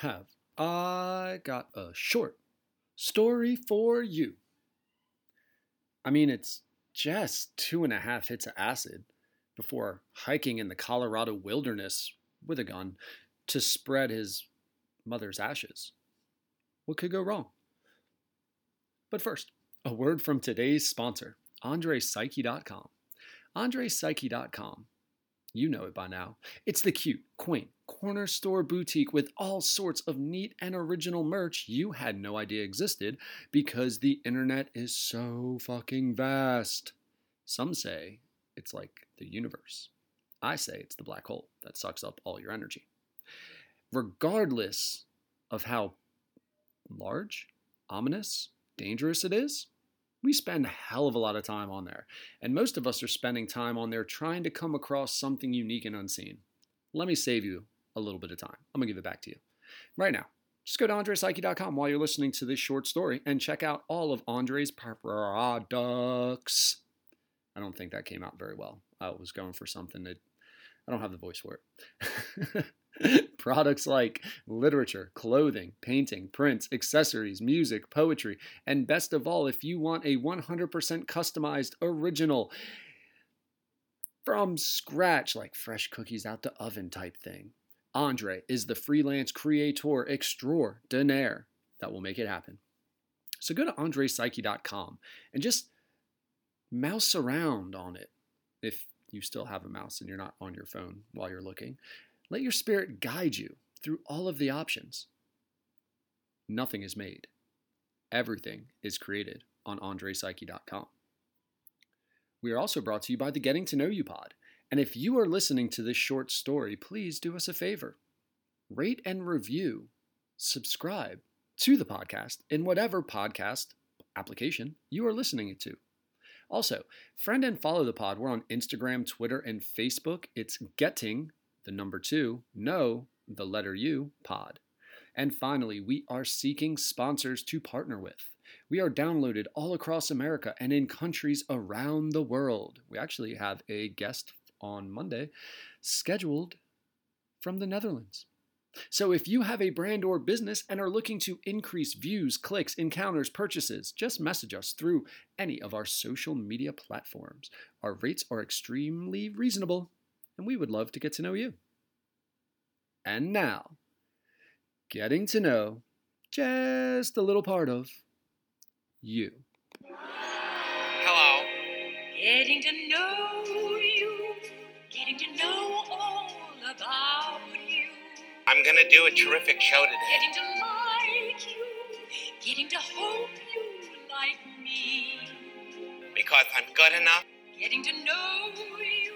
have I got a short story for you. I mean, it's just two and a half hits of acid before hiking in the Colorado wilderness with a gun to spread his mother's ashes. What could go wrong? But first, a word from today's sponsor, AndrePsyche.com. AndrePsyche.com. You know it by now. It's the cute, quaint, corner store boutique with all sorts of neat and original merch you had no idea existed because the internet is so fucking vast. Some say it's like the universe. I say it's the black hole that sucks up all your energy. Regardless of how large, ominous, dangerous it is, we spend a hell of a lot of time on there. And most of us are spending time on there trying to come across something unique and unseen. Let me save you a little bit of time. I'm going to give it back to you. Right now, just go to AndrePsyche.com while you're listening to this short story and check out all of Andre's products. I don't think that came out very well. I was going for something that I don't have the voice for it. Products like literature, clothing, painting, prints, accessories, music, poetry, and best of all, if you want a 100% customized original from scratch, like fresh cookies out the oven type thing, Andre is the freelance creator extraordinaire that will make it happen. So go to andrepsyche.com and just mouse around on it if you still have a mouse and you're not on your phone while you're looking. Let your spirit guide you through all of the options. Nothing is made. Everything is created on AndrePsyche.com. We are also brought to you by the Getting to Know You Pod. And if you are listening to this short story, please do us a favor. Rate and review, subscribe to the podcast in whatever podcast application you are listening to. Also, friend and follow the pod. We're on Instagram, Twitter, and Facebook. It's Getting the number two, no, the letter U pod. And finally, we are seeking sponsors to partner with. We are downloaded all across America and in countries around the world. We actually have a guest on Monday scheduled from the Netherlands. So if you have a brand or business and are looking to increase views, clicks, encounters, purchases, just message us through any of our social media platforms. Our rates are extremely reasonable and we would love to get to know you. And now, getting to know just a little part of you. Hello. Getting to know you, getting to know all about you, I'm going to do a terrific show today. getting to like you, getting to hope you like me, Because I'm good enough. getting to know you,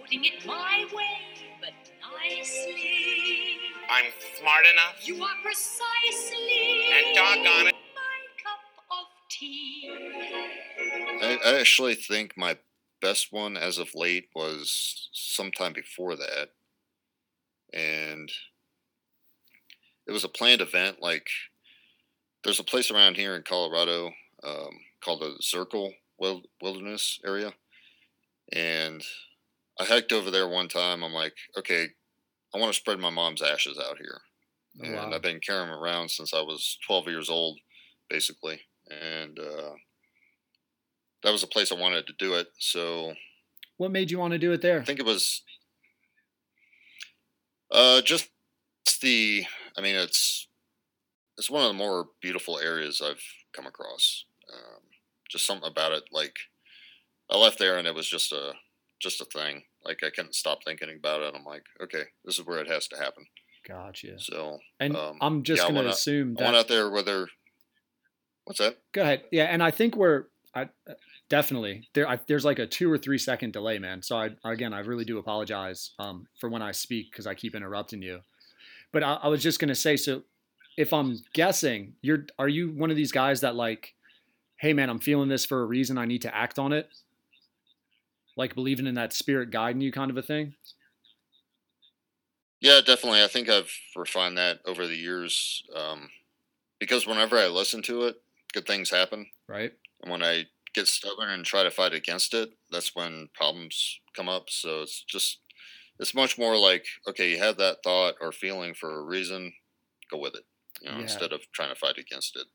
putting it my way, but nicely. I'm smart enough. You are precisely And doggone it. my cup of tea. I, I actually think my best one as of late was sometime before that. And it was a planned event. Like, there's a place around here in Colorado um, called the Circle Wilderness Area. And I hiked over there one time. I'm like, okay, I want to spread my mom's ashes out here. Oh, and wow. I've been carrying them around since I was 12 years old, basically. And uh, that was a place I wanted to do it. So What made you want to do it there? I think it was uh, just the. I mean, it's it's one of the more beautiful areas I've come across. Um, just something about it. Like I left there and it was just a just a thing. Like I couldn't stop thinking about it. I'm like, okay, this is where it has to happen. Gotcha. So And um, I'm just yeah, going to went out- assume I went out there whether. What's that? Go ahead. Yeah, and I think we're I definitely there. I, there's like a two or three second delay, man. So I again, I really do apologize um, for when I speak because I keep interrupting you. But I, I was just going to say, so if I'm guessing, you're are you one of these guys that like, hey man, I'm feeling this for a reason. I need to act on it. Like believing in that spirit guiding you, kind of a thing. Yeah, definitely. I think I've refined that over the years um, because whenever I listen to it, good things happen. Right. And when I get stubborn and try to fight against it, that's when problems come up. So it's just, it's much more like, okay, you had that thought or feeling for a reason. go with it, you know, Yeah. instead of trying to fight against it.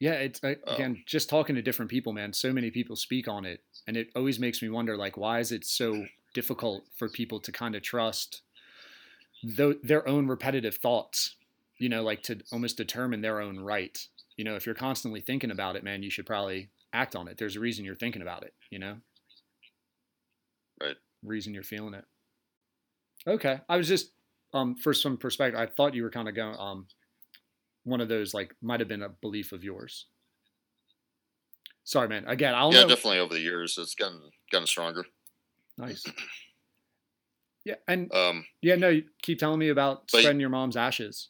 Yeah, it's Um, again just talking to different people, man. So many people speak on it, and it always makes me wonder, like, why is it so difficult for people to kind of trust their own repetitive thoughts? You know, like to almost determine their own right. You know, if you're constantly thinking about it, man, you should probably act on it. There's a reason you're thinking about it. You know, Right. Reason you're feeling it. Okay, I was just um for some perspective. I thought you were kind of going um one of those like might have been a belief of yours. Sorry, man. Again, I'll yeah, know. definitely over the years it's gotten gotten stronger. Nice. Yeah, and Um, yeah, no, you keep telling me about but- spreading your mom's ashes.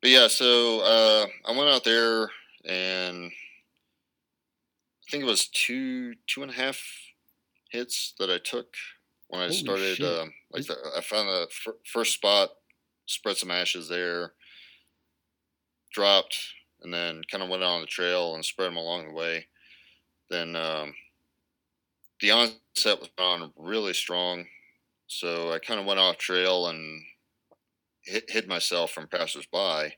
but yeah, so uh, I went out there and I think it was two two and a half hits that I took when I Holy started. Um, like the, I found the fir- first spot, spread some ashes there, dropped, and then kind of went on the trail and spread them along the way. Then um, the onset was on really strong, so I kind of went off trail and hid, hid myself from passersby.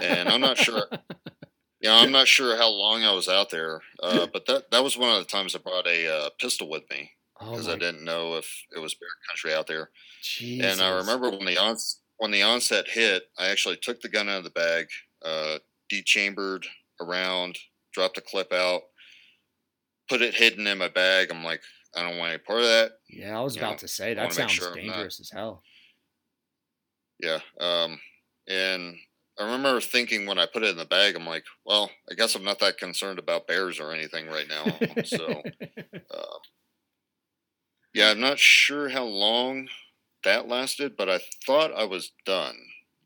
And I'm not sure. Yeah, I'm not sure how long I was out there, uh, but that that was one of the times I brought a uh, pistol with me Oh because my I didn't know if it was bear country out there. Jesus. And I remember when the ons- when the onset hit, I actually took the gun out of the bag, uh, dechambered around, dropped the clip out, put it hidden in my bag. I'm like, I don't want any part of that. Yeah, I was you about know, to say that sounds sure dangerous as hell. Yeah. Um, and I remember thinking when I put it in the bag, I'm like, well, I guess I'm not that concerned about bears or anything right now. so, uh, yeah, I'm not sure how long that lasted, but I thought I was done.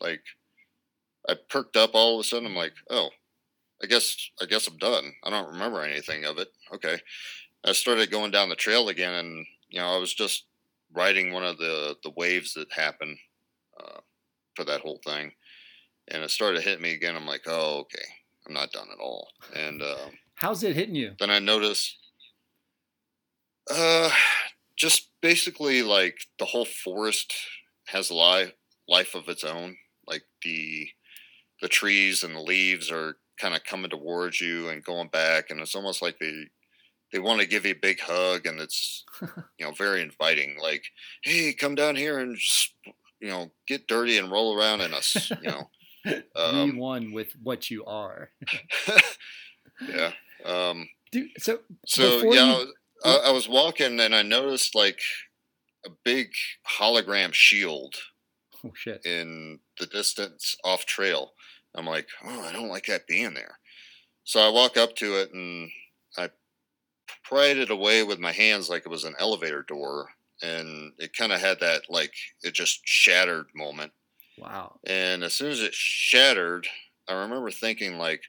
Like, I perked up all of a sudden. I'm like, oh, I guess I guess I'm done. I don't remember anything of it. Okay. I started going down the trail again, and you know, I was just riding one of the the waves that happened uh, for that whole thing, and it started hitting me again. I'm like, oh, okay, I'm not done at all. And um, How's it hitting you? then I noticed, uh, just basically like the whole forest has a life life of its own. Like the the trees and the leaves are kind of coming towards you and going back, and it's almost like they they want to give you a big hug, and it's you know very inviting. Like, hey, come down here and just you know get dirty and roll around in us. You know. Be Um, one with what you are. yeah. Um, Dude, so So yeah, you- I, was, I, I was walking and I noticed like a big hologram shield oh shit. in the distance off trail. I'm like, oh, I don't like that being there. So I walk up to it and I pried it away with my hands like it was an elevator door, and it kind of had that like it just shattered moment. Wow. And as soon as it shattered, I remember thinking like,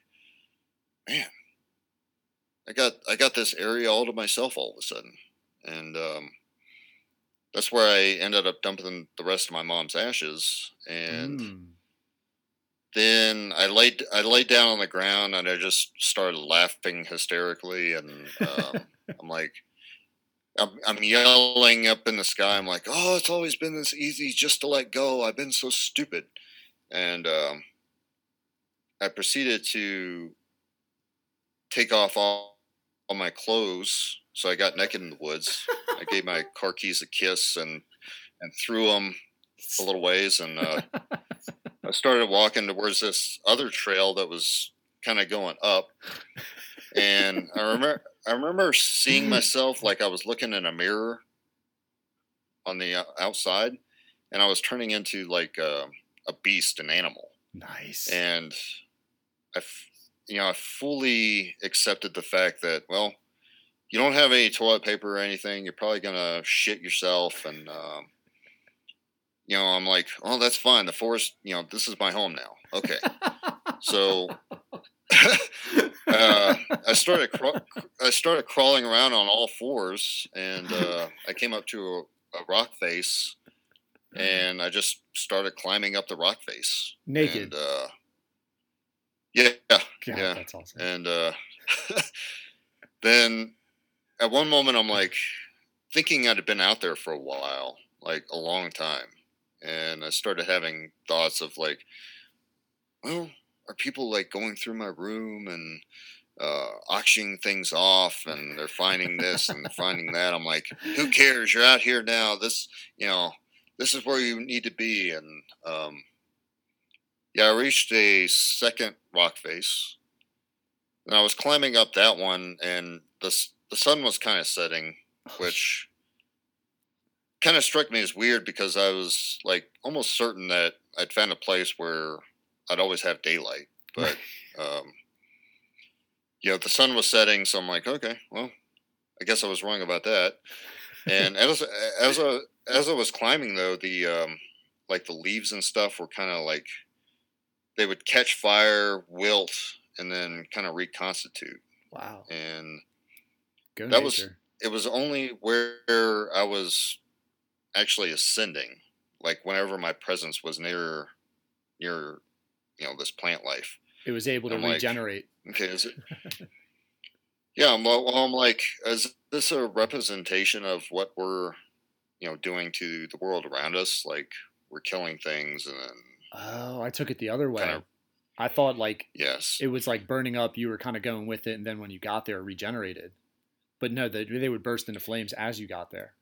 man, I got I got this area all to myself all of a sudden. And um, that's where I ended up dumping the rest of my mom's ashes. And Mm. then I laid I laid down on the ground and I just started laughing hysterically. And um, I'm like, I'm, I'm yelling up in the sky. I'm like, oh, it's always been this easy just to let go. I've been so stupid. And um, I proceeded to take off all, all my clothes. So I got naked in the woods. I gave my car keys a kiss and and threw them a little ways. And uh, I started walking towards this other trail that was kind of going up. And I remember I remember seeing myself like I was looking in a mirror on the outside, and I was turning into like a, a beast, an animal. Nice. And I, f- you know, I fully accepted the fact that well, you don't have any toilet paper or anything. You're probably gonna shit yourself, and um, you know, I'm like, oh, that's fine. The forest, you know, this is my home now. Okay, so. uh, I started I started crawling around on all fours, and uh, I came up to a, a rock face, and I just started climbing up the rock face. Naked. And, uh, yeah, God, yeah. that's awesome. and uh, then at one moment I'm like thinking I'd been out there for a while, like a long time, and I started having thoughts of like, well, are people like going through my room and uh, auctioning things off, and they're finding this and they're finding that? I'm like, who cares? You're out here now. This, you know, this is where you need to be. And um, yeah, I reached a second rock face, and I was climbing up that one, and the the sun was kind of setting, which kind of struck me as weird because I was like almost certain that I'd found a place where I'd always have daylight, but um, you know the sun was setting, so I'm like, okay, well, I guess I was wrong about that. And as as I, as I was climbing though, the um, like the leaves and stuff were kind of like they would catch fire, wilt, and then kind of reconstitute. Wow. And Go That was- it was only where I was actually ascending, like whenever my presence was near near you know this plant life. It was able to I'm like- regenerate. Okay, is it? yeah, I'm, well, I'm like, is this a representation of what we're you know doing to the world around us? Like we're killing things, and then Oh, I took it the other way. Kind of- I thought like yes, it was like burning up. You were kind of going with it, and then when you got there, it regenerated. But no, they, they would burst into flames as you got there.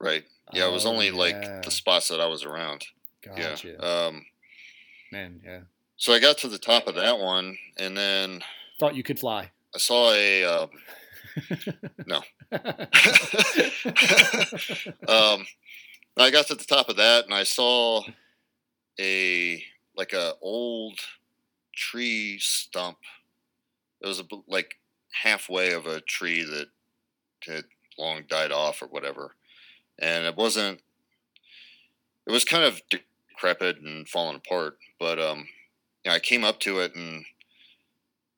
right. Yeah, it was Oh, only like the spots that I was around. Gotcha. Yeah. Um. Man, yeah. So I got to the top of that one, and then Thought you could fly. I saw a. Um, No. um, I got to the top of that and I saw a like a old tree stump. It was a, like halfway of a tree that had long died off or whatever, and it wasn't. It was kind of decrepit and falling apart, but um, yeah, I came up to it and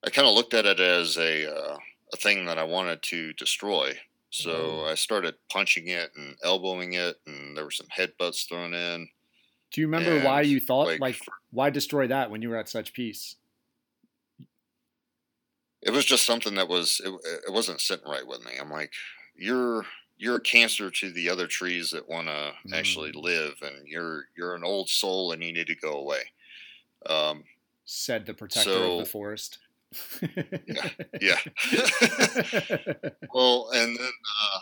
I kind of looked at it as a uh, a thing that I wanted to destroy. So Oh. I started punching it and elbowing it, and there were some headbutts thrown in. Do you remember why you thought like, like, why destroy that when you were at such peace? It was just something that was it, it wasn't sitting right with me. I'm like, you're you're a cancer to the other trees that want to actually Mm. live, and you're you're an old soul, and you need to go away. Um, Said the protector of the forest. yeah. yeah. Well, and then uh,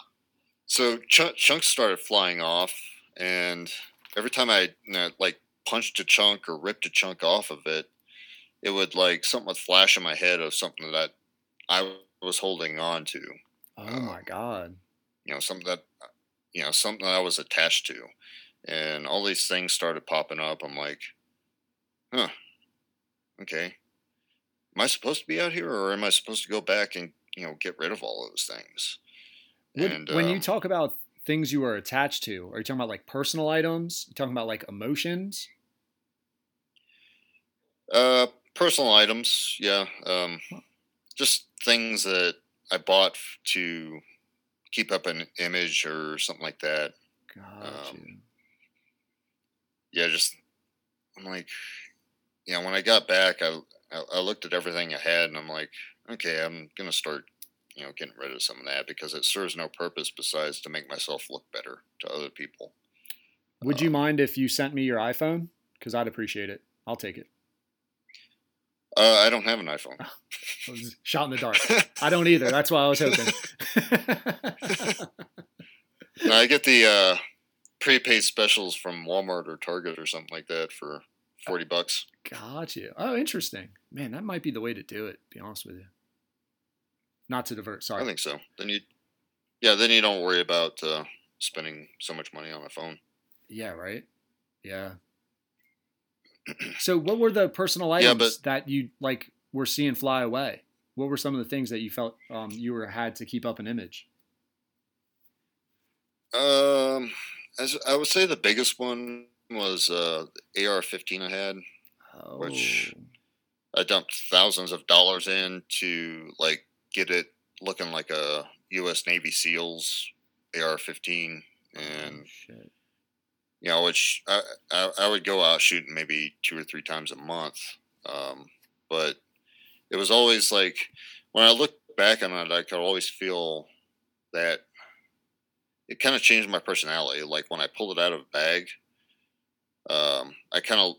so ch- chunks started flying off, and every time I you know, like punched a chunk or ripped a chunk off of it, it would like something would flash in my head of something that I was holding on to. oh my god. You know, something that you know something that I was attached to, and all these things started popping up. I'm like, huh, okay. Am I supposed to be out here, or am I supposed to go back and you know get rid of all those things? When, And, when you um, talk about things you are attached to, are you talking about like personal items? Are You talking about like emotions? Uh, personal items, yeah. Um, just things that I bought to keep up an image or something like that. Gotcha. Um, Yeah, just I'm like, you know, when I got back, I I, I looked at everything I had, and I'm like, okay, I'm gonna start, you know, getting rid of some of that because it serves no purpose besides to make myself look better to other people. Would you um, mind if you sent me your iPhone? Because I'd appreciate it. I'll take it. Uh, I don't have an iPhone. Shot in the dark. I don't either. That's why I was hoping. No, I get the uh, prepaid specials from Walmart or Target or something like that for forty bucks. Gotcha. Oh, interesting. Man, that might be the way to do it. To be honest with you. Not to divert. Sorry. I think so. Then you, yeah, then you don't worry about uh, spending so much money on a phone. Yeah. Right. Yeah. So, what were the personal Yeah, items but- that you like were seeing fly away? What were some of the things that you felt um, you were had to keep up an image? Um, as I would say, the biggest one was uh, AR-15 I had. Oh, Which- I dumped thousands of dollars in to like get it looking like a U.S. Navy SEALs AR-15, and oh, you know, which I, I, I would go out shooting maybe two or three times a month. Um, but it was always like when I look back on it, I could always feel that it kind of changed my personality. Like when I pulled it out of a bag, um, I kind of,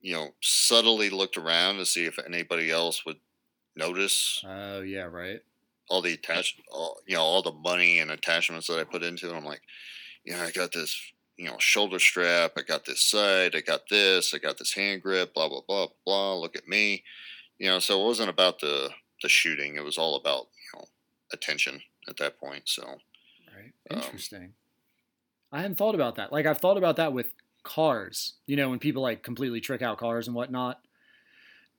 you know, subtly looked around to see if anybody else would notice Oh yeah, right. all the attach, all, you know, all the money and attachments that I put into it. I'm like, yeah, I got this, you know, shoulder strap. I got this side. I got this. I got this hand grip. Blah blah blah blah. Look at me, you know. So it wasn't about the the shooting. It was all about you know attention at that point. So Right. Um, Interesting. I hadn't thought about that. Like I've thought about that with cars. You know, when people like completely trick out cars and whatnot.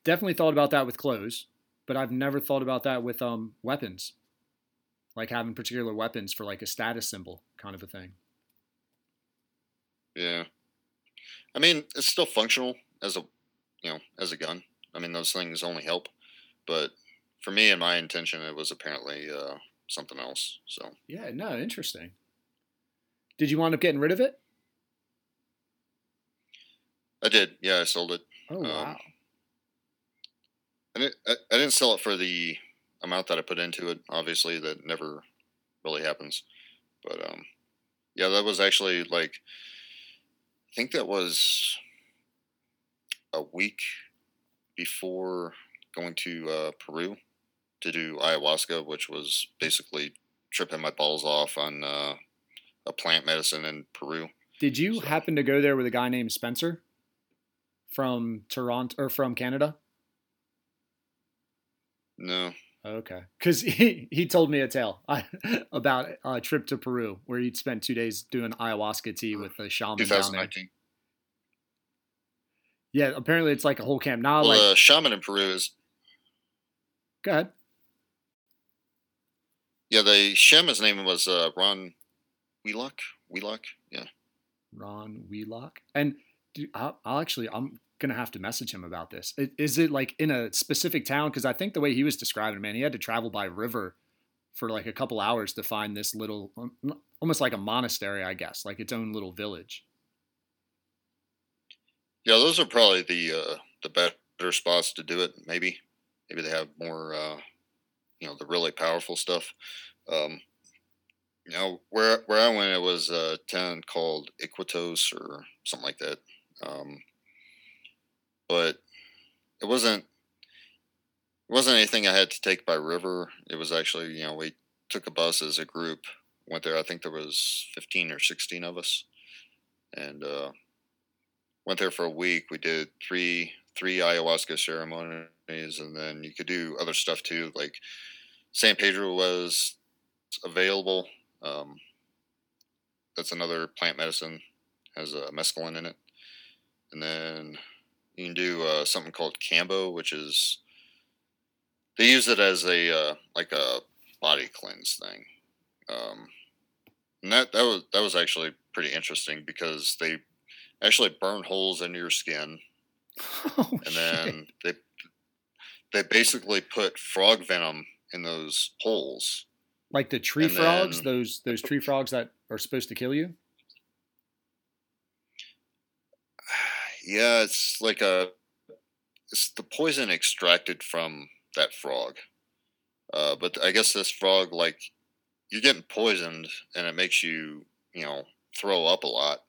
Definitely thought about that with clothes, but I've never thought about that with um weapons. Like having particular weapons for like a status symbol kind of a thing. yeah, I mean, it's still functional as a you know as a gun. I mean, those things only help, but for me and my intention, it was apparently uh, something else. So Yeah, no, interesting. Did you wind up getting rid of it? I did. Yeah, I sold it. Oh Um, wow. I didn't, I, I didn't sell it for the amount that I put into it. Obviously, that never really happens. But um, yeah, that was actually like, I think that was a week before going to uh, Peru to do ayahuasca, which was basically tripping my balls off on uh, a plant medicine in Peru. Did you so- happen to go there with a guy named Spencer from Toronto or from Canada? No, Okay, because he, he told me a tale about a trip to Peru where he'd spent two days doing ayahuasca tea with a shaman down there. 2019. Yeah, apparently it's like a whole camp. Now, Well, like, uh, shaman in Peru is go ahead. Yeah, the shaman's name was uh, Ron Wheelock. Wheelock, yeah. Ron Wheelock. And do, I'll, I'll actually, I'm gonna have to message him about this. Is it like in a specific town? Because I think the way he was describing, it, man, he had to travel by river for like a couple hours to find this little, um, almost like a monastery, I guess, like its own little village. Yeah, those are probably the uh, the better spots to do it. Maybe, maybe they have more, uh, you know, the really powerful stuff. Um, you know, where where I went, it was a town called Iquitos or something like that. Um, but it wasn't it wasn't anything I had to take by river. It was actually, you know, we took a bus as a group, went there. I think there was fifteen or sixteen of us, and uh, went there for a week. We did three three ayahuasca ceremonies, and then you could do other stuff too. Like San Pedro was available. Um, that's another plant medicine has a mescaline in it, and then you can do uh, something called Kambo, which is they use it as a uh, like a body cleanse thing. Um, and that that was that was actually pretty interesting because they actually burn holes into your skin oh, and shit. then they they basically put frog venom in those holes. like the tree and frogs, then- those those tree frogs that are supposed to kill you. Yeah, it's like a it's the poison extracted from that frog. Uh, but I guess this frog, like, you're getting poisoned, and it makes you, you know, throw up a lot.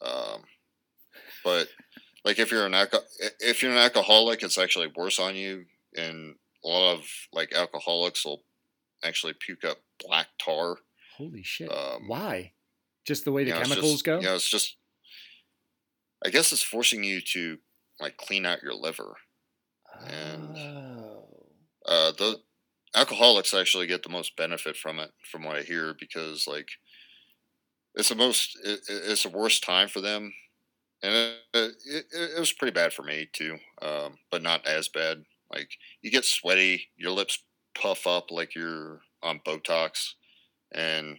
Um, but like, if you're an alco- if you're an alcoholic, it's actually worse on you, and a lot of like alcoholics will actually puke up black tar. Holy shit! Um, Why? Just the way the You know, chemicals just- go. Yeah, it's just. I guess it's forcing you to like clean out your liver. and- oh. Uh, the alcoholics actually get the most benefit from it, from what I hear, because like it's the most, it, it- it's the worst time for them, and it, it, it, it was pretty bad for me too, um, but not as bad. Like you get sweaty, your lips puff up like you're on Botox, and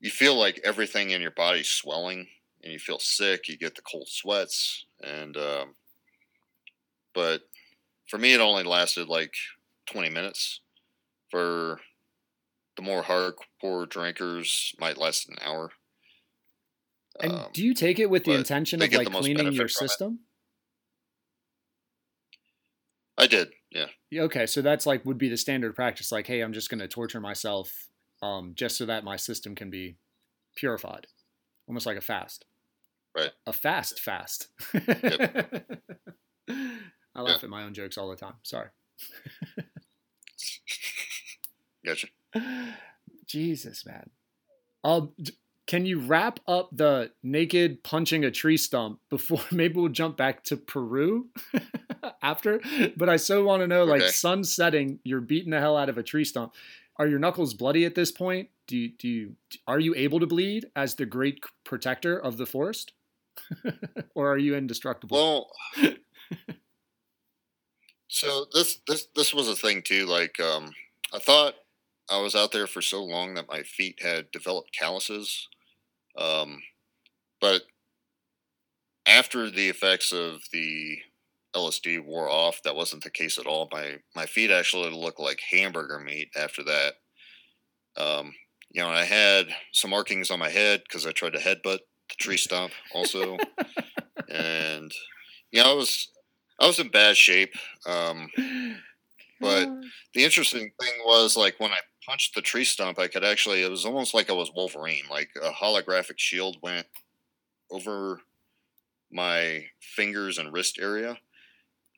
you feel like everything in your body's swelling, and you feel sick. You get the cold sweats, and um, but for me, it only lasted like 20 minutes. For the more hardcore drinkers, might last an hour. And Um, do you take it with the intention of like cleaning your from it. system? I did, yeah. Yeah, okay, so that's like would be the standard practice. Like, hey, I'm just going to torture myself um, just so that my system can be purified, almost like a fast. Right. A fast fast. I laugh at my own jokes all the time. Sorry. Gotcha. Jesus, man. Um, can you wrap up the naked punching a tree stump before maybe we'll jump back to Peru after? But I so want to know, like sun setting, you're beating the hell out of a tree stump. Are your knuckles bloody at this point? Do you, do you are you able to bleed as the great protector of the forest, or are you indestructible? Well, so this this this was a thing too. Like, um, I thought I was out there for so long that my feet had developed calluses, um, but after the effects of the LSD wore off, that wasn't the case at all. My my feet actually looked like hamburger meat after that. Um, you know, I had some markings on my head because I tried to headbutt the tree stump also, and you know, I was I was in bad shape. Um, but the interesting thing was like when I punched the tree stump, I could actually it was almost like I was Wolverine. Like a holographic shield went over my fingers and wrist area,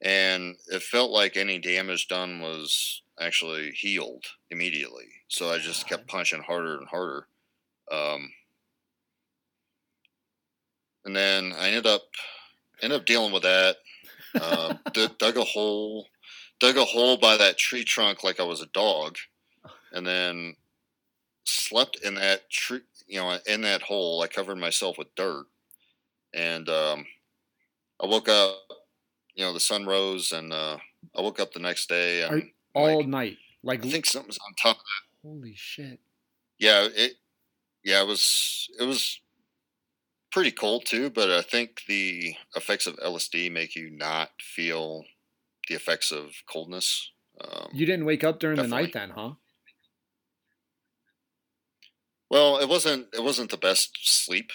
and it felt like any damage done was actually healed immediately. So I just kept punching harder and harder. Um, and then I ended up ended up dealing with that. Um, d- dug a hole, dug a hole by that tree trunk like I was a dog, and then slept in that tree. You know, in that hole, I covered myself with dirt, and um, I woke up. You know, the sun rose, and uh, I woke up the next day. And all like, night. Like I think something's on top. Of that. Holy shit. Yeah, it. Yeah, it was. It was pretty cold too, but I think the effects of LSD make you not feel the effects of coldness. Um, You didn't wake up during the night then, huh? Well, it wasn't. It wasn't the best sleep.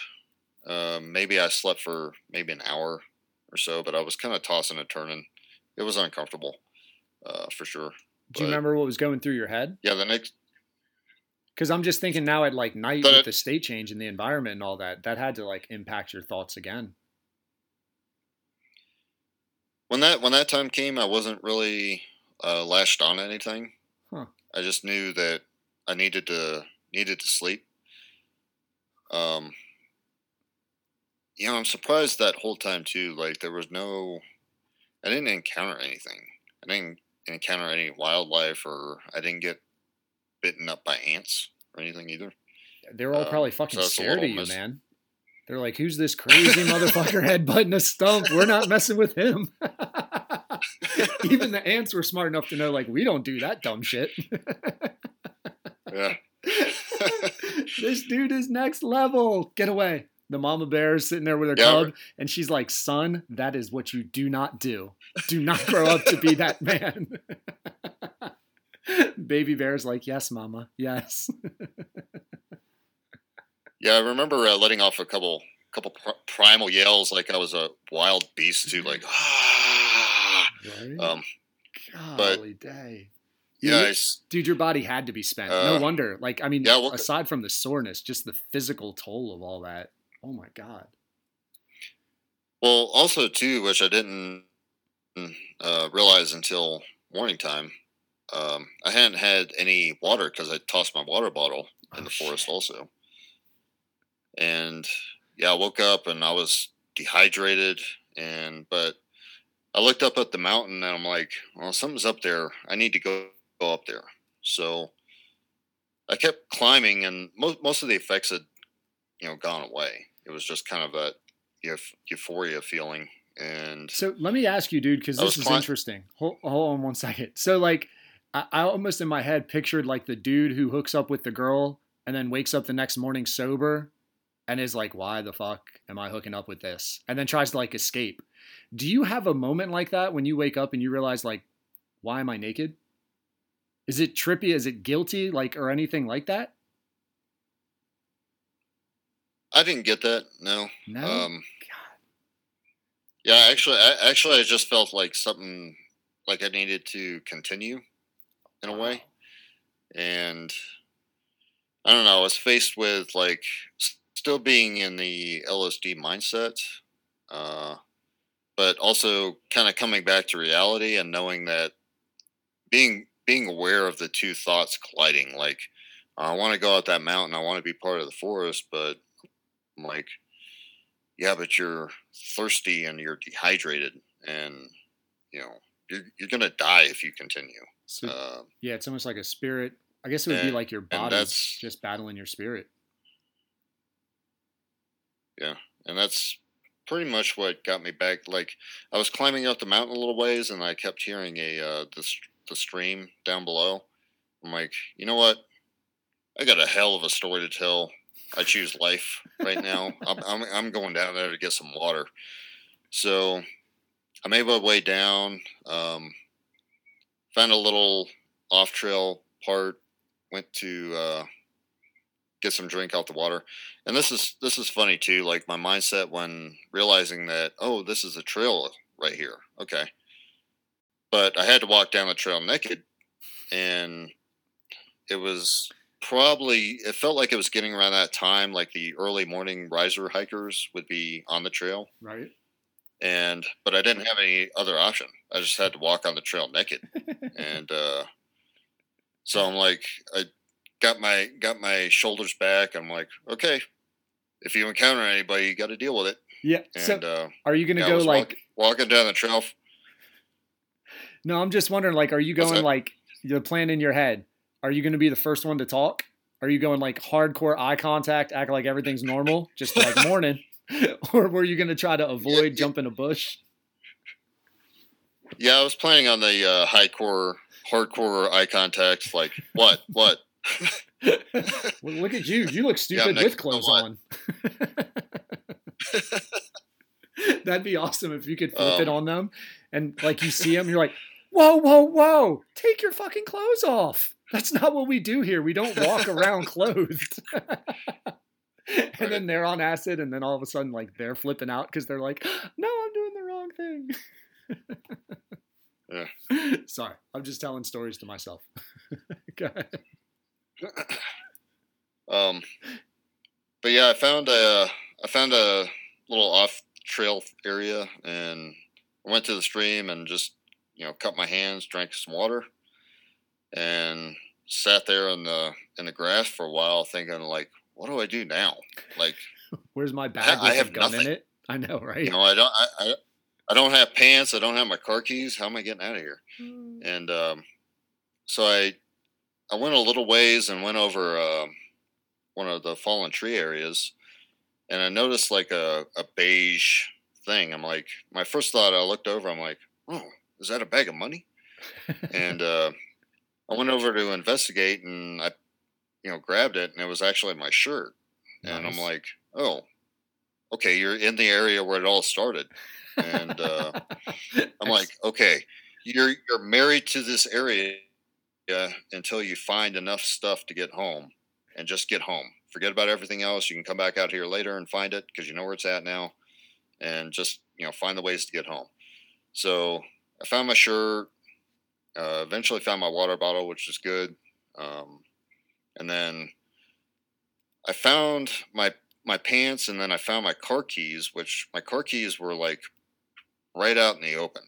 Um, maybe I slept for maybe an hour or so, but I was kind of tossing and turning. It was uncomfortable, uh, for sure. Do you remember what was going through your head? Yeah, the next. Because I'm just thinking now at like night But- with the state change and the environment and all that, that had to like impact your thoughts again. when that when that time came, I wasn't really uh, lashed on anything. Huh. I just knew that I needed to needed to sleep. Um, you know, I'm surprised that whole time too. Like there was no, I didn't encounter anything. I didn't encounter any wildlife, or I didn't get bitten up by ants or anything either. They're all Um, probably fucking so scared of you, mis- man. They're like, "Who's this crazy motherfucker headbutting a stump? We're not messing with him." Even the ants were smart enough to know, like, we don't do that dumb shit. Yeah. this dude is next level. Get away. The mama bear is sitting there with her Yeah, cub, and she's like, "Son, that is what you do not do. Do not grow up to be that man." Baby bear's like, "Yes, mama. Yes." Yeah, I remember uh, letting off a couple couple pr- primal yells like I was a wild beast too, like ah. Right? Um, but- day. Yeah, I dude, your body had to be spent. no Uh, wonder. Like, I mean, yeah, well- aside from the soreness, just the physical toll of all that. Oh my god. well, also too, which I didn't uh, realize until morning time. Um, I hadn't had any water because I tossed my water bottle in Oh, the forest shit. also. And yeah, I woke up and I was dehydrated, and but I looked up at the mountain and I'm like, well, something's up there. I need to go go up there. So I kept climbing, and most most of the effects had you know gone away. It was just kind of a euph- euphoria feeling, and So let me ask you, dude, because this is cli- interesting. Hold, hold on one second. So, like, I, I almost in my head pictured like the dude who hooks up with the girl and then wakes up the next morning sober and is like, why the fuck am I hooking up with this? And then tries to like escape. Do you have a moment like that when you wake up and you realize, like, why am I naked? Is it trippy? Is it guilty? Like, or anything like that? I didn't get that. No. No. Um, God. yeah, actually, I, actually, I just felt like something like I needed to continue in a way, and I don't know. I was faced with like still being in the LSD mindset, uh, but also kind of coming back to reality and knowing that being being aware of the two thoughts colliding. Like, I want to go out that mountain. I want to be part of the forest, but I'm like, yeah, but you're thirsty and you're dehydrated, and you know you're you're gonna die if you continue. So, Uh, yeah, it's almost like a spirit. I guess it would be like your and body just battling your spirit. Yeah, and that's pretty much what got me back. Like I was climbing up the mountain a little ways, and I kept hearing a uh, the st- the stream down below. I'm like, you know what? I got a hell of a story to tell. I choose life right now. I'm, I'm I'm going down there to get some water. So I made my way down. Um, found a little off trail part. Went to uh, get some drink out the water and this is this is funny too like my mindset when realizing that oh this is a trail right here okay but i had to walk down the trail naked and it was probably it felt like it was getting around that time like the early morning riser hikers would be on the trail Right. and but i didn't have any other option i just had to walk on the trail naked and uh so i'm like i got my got my shoulders back i'm like okay if you encounter anybody you got to deal with it Yeah. and so uh are you gonna yeah, go like? walk- walking down the trail No, I'm just wondering. Like, are you going like the plan in your head? Are you gonna be the first one to talk? Are you going like hardcore eye contact, act like everything's normal, just like morning, or were you gonna try to avoid yeah. jumping a bush? yeah i was planning on the uh high core hardcore eye contact like what what Well, look at you. You look stupid next with clothes on. That'd be awesome if you could flip it Um, on them and like you see them, you're like, whoa, whoa, whoa, take your fucking clothes off. That's not what we do here. We don't walk around clothed. and then they're on acid, and then all of a sudden, like they're flipping out because they're like, no, I'm doing the wrong thing. Sorry, I'm just telling stories to myself. Um but yeah i found a i found a little off trail area and I went to the stream and just you know cut my hands drank some water and sat there in the in the grass for a while thinking like what do i do now like Where's my bag I with a have gun in nothing. it? I know, right? you know i don't I, I i don't have pants i don't have my car keys how am i getting out of here and um, so I I went a little ways and went over um one of the fallen tree areas, and I noticed like a, a beige thing. I'm like, my first thought, I looked over. I'm like, oh, is that a bag of money? and uh, I went over to investigate, and I, you know, grabbed it, and it was actually my shirt. And I'm like, oh, okay, you're in the area where it all started. And uh, I'm like, okay, you're you're married to this area until you find enough stuff to get home, and just get home. Forget about everything else. You can come back out here later and find it because you know where it's at now, and just you know find the ways to get home. So I found my shirt. Uh, eventually found my water bottle, which is good. Um, and then I found my my pants, and then I found my car keys, which my car keys were like right out in the open,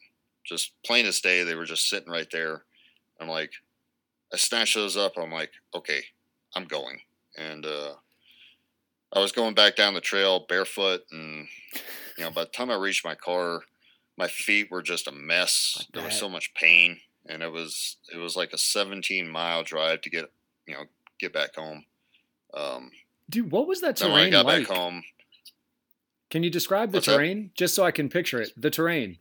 just plain as day. They were just sitting right there. I'm like, I snatched those up. I'm like, okay, I'm going. And uh, I was going back down the trail barefoot, and you know, by the time I reached my car, my feet were just a mess. There was so much pain, and it was it was like a 17 mile drive to get you know get back home. Um, Dude, what was that then when I terrain got like? back home, Can you describe the What's that? terrain just so I can picture it? The terrain.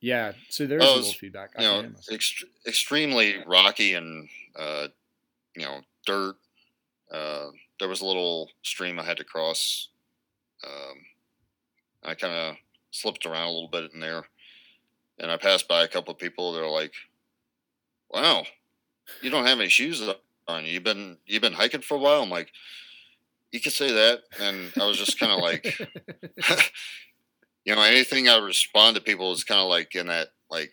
Yeah, so there's Oh, a little feedback. I you know, ext- extremely rocky and uh, you know dirt. Uh, there was a little stream I had to cross. Um, I kind of slipped around a little bit in there, and I passed by a couple of people. They're like, "Wow, you don't have any shoes on. You've been you've been hiking for a while." I'm like, "You could say that," and I was just kind of like, you know, anything I respond to people is kind of like in that like,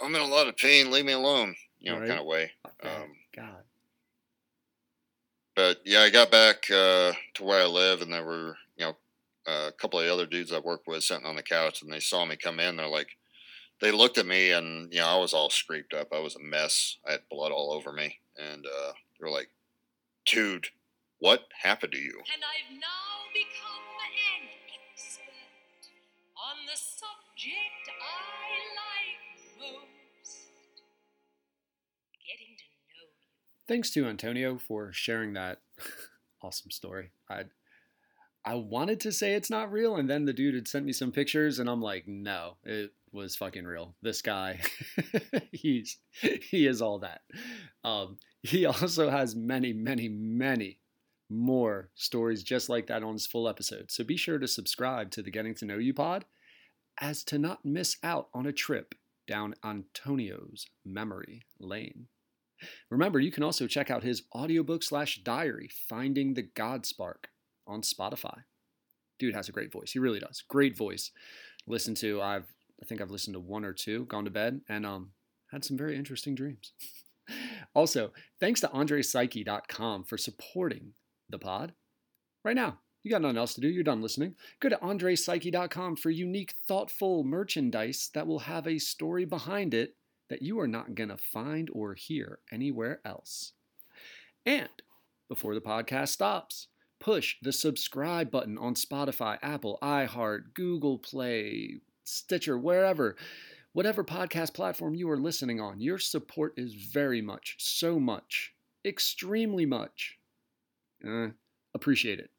"I'm in a lot of pain. Leave me alone," you know, Right. kind of way. Um, God. but yeah, I got back uh, to where I live, and there were a couple of other dudes I worked with sitting on the couch, and they saw me come in. They're like, they looked at me, and you know I was all scraped up. I was a mess. I had blood all over me, and uh, they were like, "Dude, what happened to you?" And I've now become an expert on the subject I like most. Getting to know you. Thanks to Antonio for sharing that awesome story. I I wanted to say it's not real, and then the dude had sent me some pictures, and I'm like, no, it was fucking real. This guy, he's he is all that. Um, he also has many, many, many more stories just like that on his full episode. So be sure to subscribe to the Getting to Know You pod as to not miss out on a trip down Antonio's memory lane. Remember, you can also check out his audiobook slash diary, Finding the God Spark, on Spotify. Dude has a great voice. He really does. Great voice. Listen to, I've I think I've listened to one or two, gone to bed, and um had some very interesting dreams. also, thanks to AndrePsyche.com for supporting the pod. Right now, you got nothing else to do. You're done listening. Go to AndrePsyche.com for unique, thoughtful merchandise that will have a story behind it that you are not going to find or hear anywhere else. And before the podcast stops, push the subscribe button on Spotify, Apple, iHeart, Google Play, Stitcher, wherever, whatever podcast platform you are listening on. Your support is very much, so much, extremely much. Uh, appreciate it.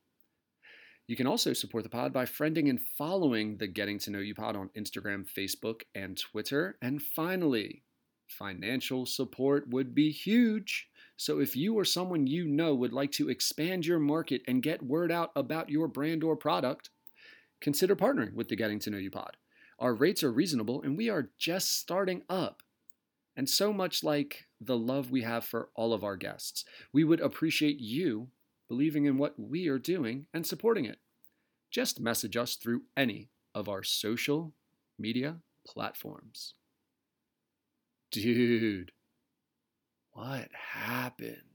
You can also support the pod by friending and following the Getting to Know You pod on Instagram, Facebook, and Twitter. And finally, financial support would be huge. So if you or someone you know would like to expand your market and get word out about your brand or product, consider partnering with the Getting to Know You pod. Our rates are reasonable and we are just starting up. And so much like the love we have for all of our guests, we would appreciate you believing in what we are doing and supporting it. Just message us through any of our social media platforms. Dude, what happened?